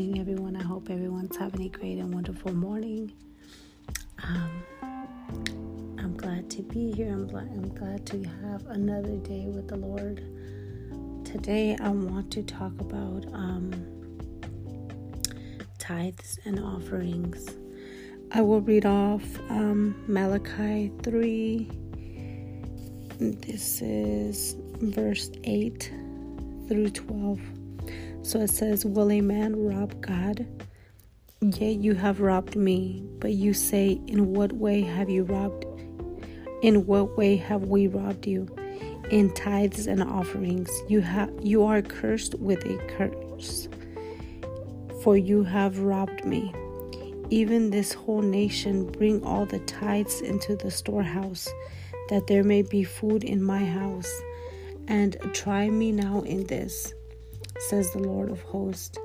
morning, everyone. I hope everyone's having a great and wonderful morning. Um, I'm glad to be here. I'm, glad, I'm glad to have another day with the Lord. Today, I want to talk about um, tithes and offerings. I will read off um, Malachi 3. This is verse 8 through 12. So it says, Will a man rob God? Yet you have robbed me. But you say, In what way have you robbed? In what way have we robbed you? In tithes and offerings. You have you are cursed with a curse. For you have robbed me. Even this whole nation bring all the tithes into the storehouse, that there may be food in my house. And try me now in this says the Lord of hosts.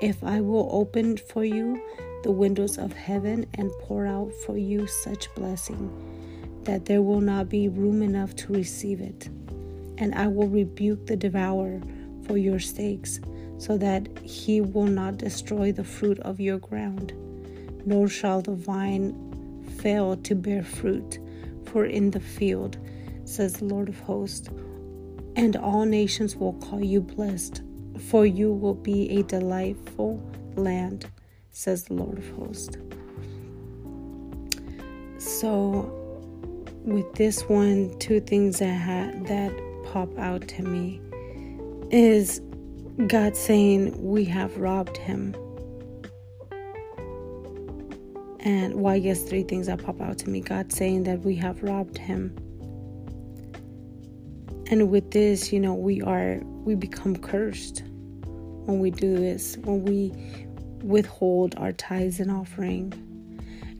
If I will open for you the windows of heaven and pour out for you such blessing that there will not be room enough to receive it. And I will rebuke the devourer for your sakes, so that he will not destroy the fruit of your ground, nor shall the vine fail to bear fruit. For in the field, says the Lord of hosts, and all nations will call you blessed, for you will be a delightful land, says the Lord of hosts. So, with this one, two things that had, that pop out to me is God saying we have robbed Him, and well, yes, three things that pop out to me. God saying that we have robbed Him, and with this, you know, we are we become cursed when we do this, when we withhold our tithes and offering.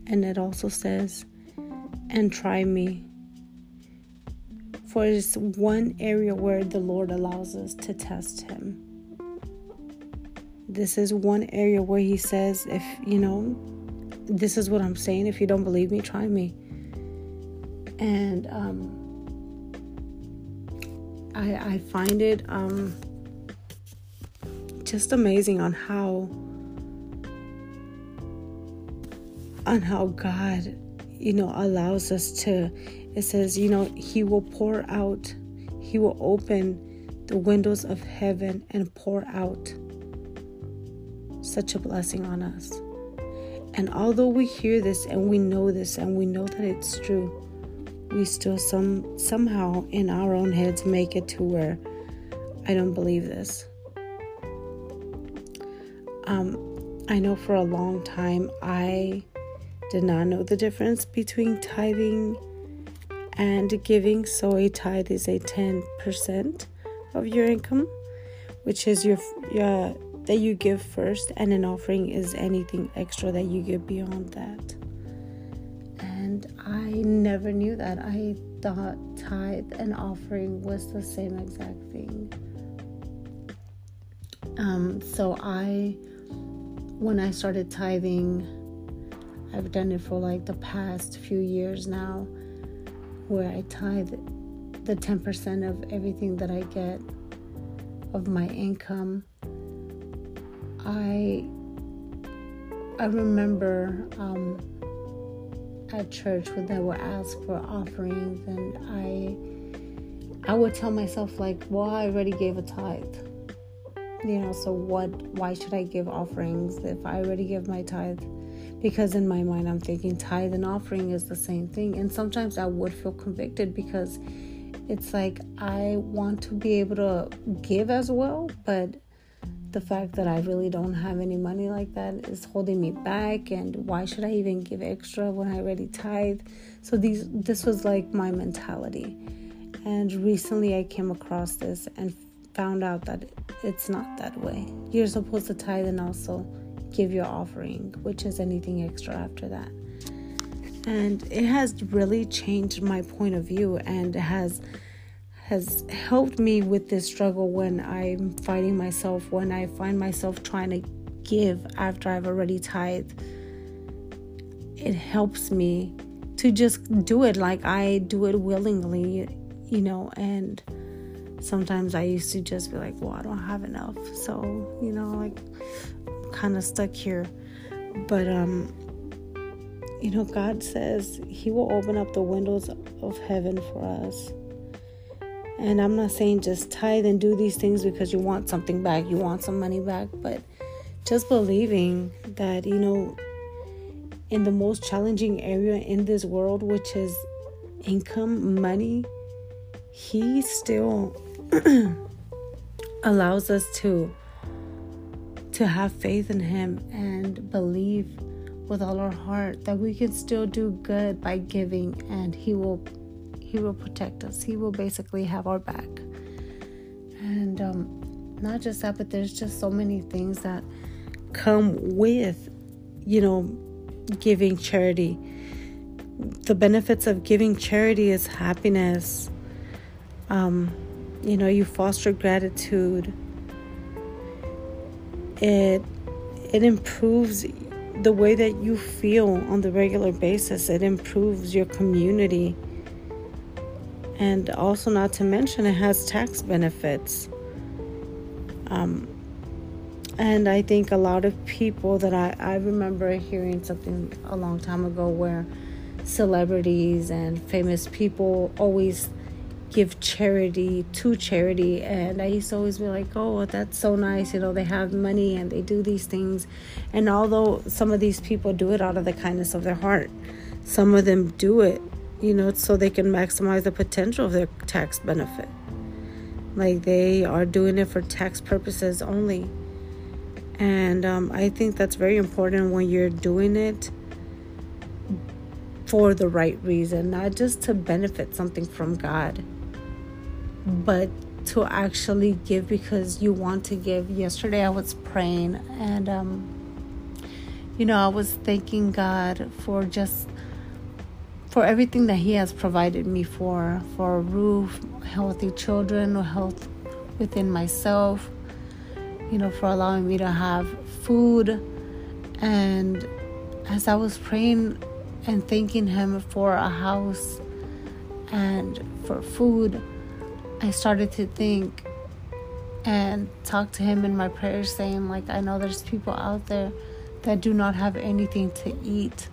And it also says, and try me. For it's one area where the Lord allows us to test Him. This is one area where He says, if you know, this is what I'm saying. If you don't believe me, try me. And um, I, I find it um, just amazing on how on how God, you know, allows us to it says, you know, he will pour out, he will open the windows of heaven and pour out such a blessing on us. And although we hear this and we know this and we know that it's true, we still some somehow in our own heads make it to where I don't believe this. Um, I know for a long time I did not know the difference between tithing and giving. So a tithe is a ten percent of your income, which is your your that you give first, and an offering is anything extra that you give beyond that. I never knew that. I thought tithe and offering was the same exact thing. Um, so I, when I started tithing, I've done it for like the past few years now, where I tithe the 10% of everything that I get of my income. I I remember um, at church they would ask for offerings and I I would tell myself like, well, I already gave a tithe. You know, so what why should I give offerings if I already give my tithe? Because in my mind I'm thinking tithe and offering is the same thing. And sometimes I would feel convicted because it's like I want to be able to give as well, but the fact that I really don't have any money like that is holding me back and why should I even give extra when I already tithe? So these this was like my mentality. And recently I came across this and found out that it's not that way. You're supposed to tithe and also give your offering, which is anything extra after that. And it has really changed my point of view and has has helped me with this struggle when I'm fighting myself, when I find myself trying to give after I've already tithed. It helps me to just do it like I do it willingly, you know, and sometimes I used to just be like, well, I don't have enough. So, you know, like kind of stuck here. But um you know, God says he will open up the windows of heaven for us. And I'm not saying just tithe and do these things because you want something back, you want some money back, but just believing that, you know, in the most challenging area in this world, which is income, money, He still allows us to to have faith in him and believe with all our heart that we can still do good by giving and he will he will protect us. He will basically have our back. And um, not just that but there's just so many things that come with you know giving charity. The benefits of giving charity is happiness. Um, you know you foster gratitude. It it improves the way that you feel on the regular basis. It improves your community and also not to mention it has tax benefits. Um, and i think a lot of people that I, I remember hearing something a long time ago where celebrities and famous people always give charity to charity. And i used to always be like oh that's so nice. You know they have money and they do these things. And although some of these people do it out of the kindness of their heart some of them do it you know so they can maximize the potential of their tax benefit like they are doing it for tax purposes only and um, i think that's very important when you're doing it for the right reason not just to benefit something from god but to actually give because you want to give. Yesterday I was praying and um you know, I was thanking God for just for everything that he has provided me for for a roof, healthy children, health within myself, you know, for allowing me to have food. And as I was praying and thanking him for a house and for food I started to think and talk to him in my prayers, saying, like, I know there's people out there that do not have anything to eat,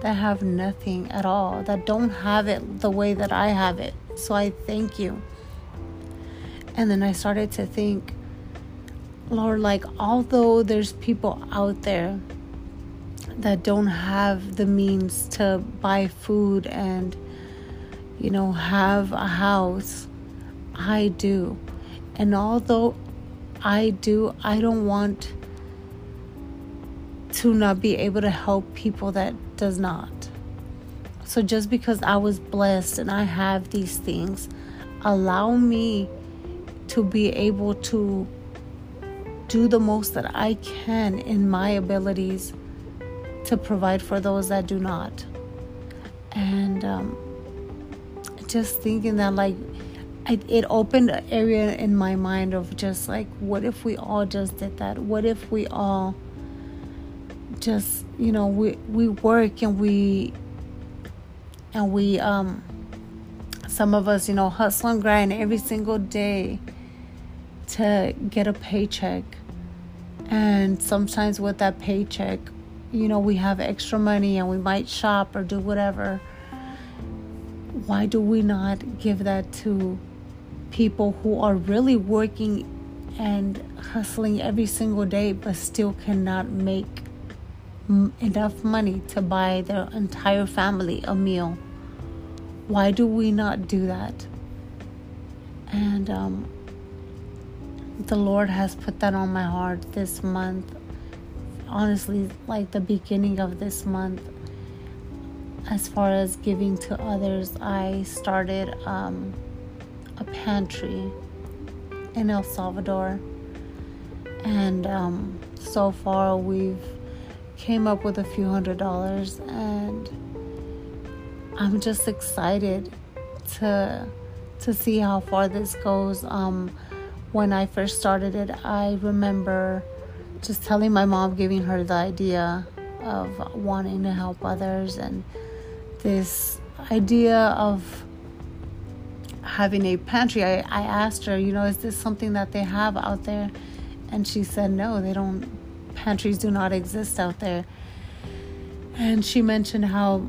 that have nothing at all, that don't have it the way that I have it. So I thank you. And then I started to think, Lord, like, although there's people out there that don't have the means to buy food and, you know, have a house I do. And although I do, I don't want to not be able to help people that does not. So just because I was blessed and I have these things, allow me to be able to do the most that I can in my abilities to provide for those that do not. And um, just thinking that, like, it, it opened an area in my mind of just like, what if we all just did that? What if we all just, you know, we we work and we and we um some of us, you know, hustle and grind every single day to get a paycheck. And sometimes with that paycheck, you know, we have extra money and we might shop or do whatever. Why do we not give that to people who are really working and hustling every single day but still cannot make enough money to buy their entire family a meal. Why do we not do that? And um, the Lord has put that on my heart this month. Honestly, like the beginning of this month, as far as giving to others, I started. Um, a pantry in El Salvador, and um, so far we've came up with a few hundred dollars, and I'm just excited to to see how far this goes. Um, when I first started it, I remember just telling my mom, giving her the idea of wanting to help others, and this idea of having a pantry, I, I asked her, you know, is this something that they have out there? And she said, no, they don't pantries do not exist out there. And she mentioned how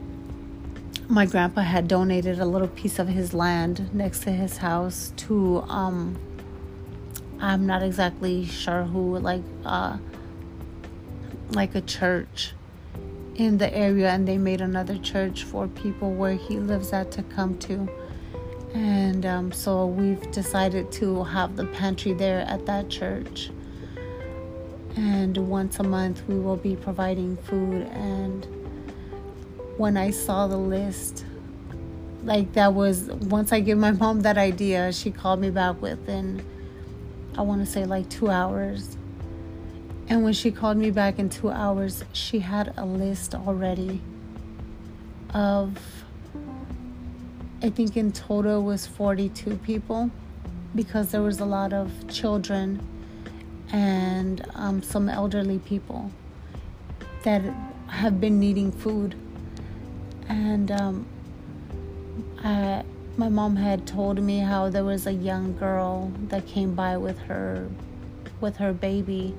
my grandpa had donated a little piece of his land next to his house to um I'm not exactly sure who like uh like a church in the area and they made another church for people where he lives at to come to and um, so we've decided to have the pantry there at that church and once a month we will be providing food. And when i saw the list like that was once i gave my mom that idea she called me back within i want to say like two hours. And when she called me back in two hours she had a list already of i think in total was 42 people because there was a lot of children and um, some elderly people that have been needing food. And um, I, my mom had told me how there was a young girl that came by with her with her baby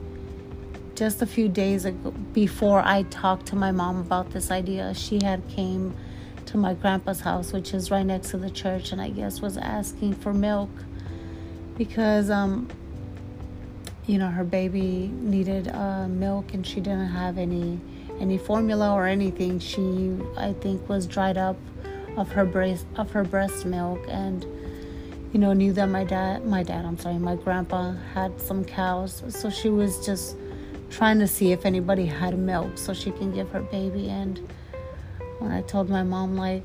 just a few days ago before I talked to my mom about this idea. She had came to my grandpa's house, which is right next to the church, and I guess was asking for milk because um, you know her baby needed uh, milk and she didn't have any any formula or anything. She i think was dried up of her breast of her breast milk and you know knew that my dad my dad i'm sorry my grandpa had some cows. So she was just trying to see if anybody had milk so she can give her baby. And when i told my mom like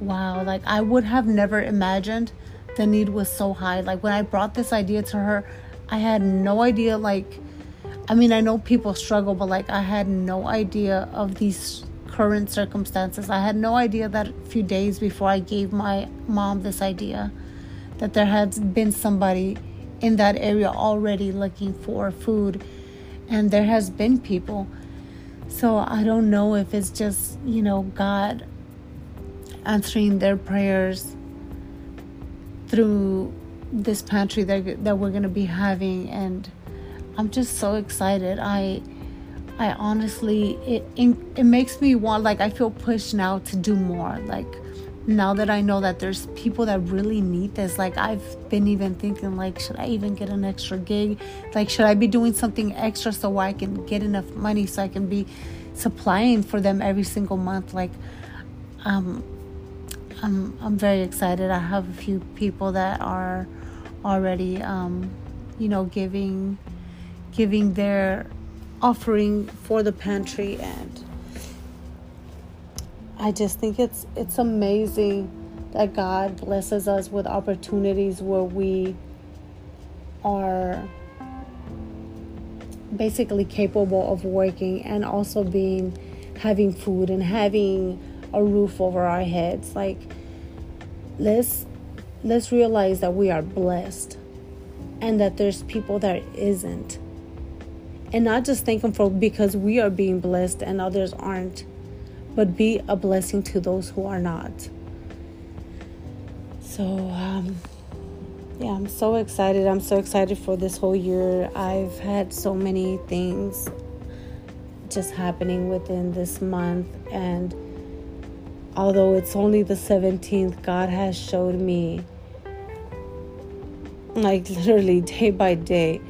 wow like i would have never imagined the need was so high. Like when i brought this idea to her I had no idea, like, I mean, I know people struggle, but like, I had no idea of these current circumstances. I had no idea that a few days before I gave my mom this idea, that there had been somebody in that area already looking for food, and there has been people. So I don't know if it's just, you know, God answering their prayers through this pantry that that we're gonna be having, and I'm just so excited. I I honestly it it, it makes me want like I feel pushed now to do more. Like now that I know that there's people that really need this, like I've been even thinking like should I even get an extra gig? Like should I be doing something extra so I can get enough money so I can be supplying for them every single month? Like um I'm I'm very excited. I have a few people that are already um, you know giving giving their offering for the pantry. And I just think it's it's amazing that God blesses us with opportunities where we are basically capable of working and also being having food and having a roof over our heads. Like let's let's realize that we are blessed and that there's people that isn't. And not just thank Him for because we are being blessed and others aren't, but be a blessing to those who are not. So, um, yeah, I'm so excited. I'm so excited for this whole year. I've had so many things just happening within this month and although it's only the 17th, God has showed me, like literally day by day,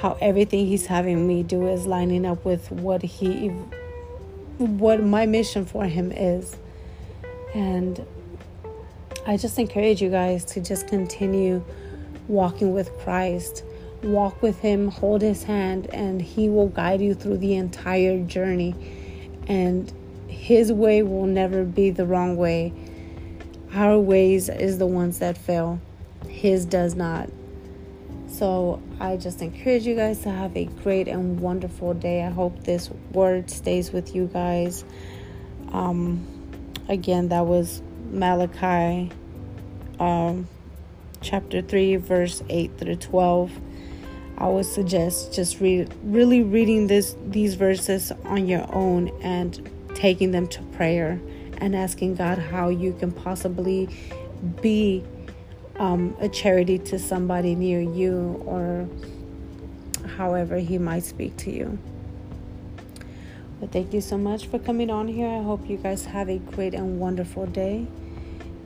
how everything He's having me do is lining up with what He, what my mission for Him is. And I just encourage you guys to just continue walking with Christ. Walk with Him, hold His hand, and He will guide you through the entire journey. And his way will never be the wrong way. Our ways is the ones that fail. His does not. So I just encourage you guys to have a great and wonderful day. I hope this word stays with you guys. Um, again, that was Malachi um, chapter 3, verse 8 through 12. I would suggest just read really reading this these verses on your own and taking them to prayer and asking God how you can possibly be um, a charity to somebody near you or however He might speak to you. But thank you so much for coming on here. I hope you guys have a great and wonderful day.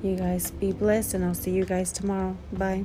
You guys be blessed, and I'll see you guys tomorrow. Bye.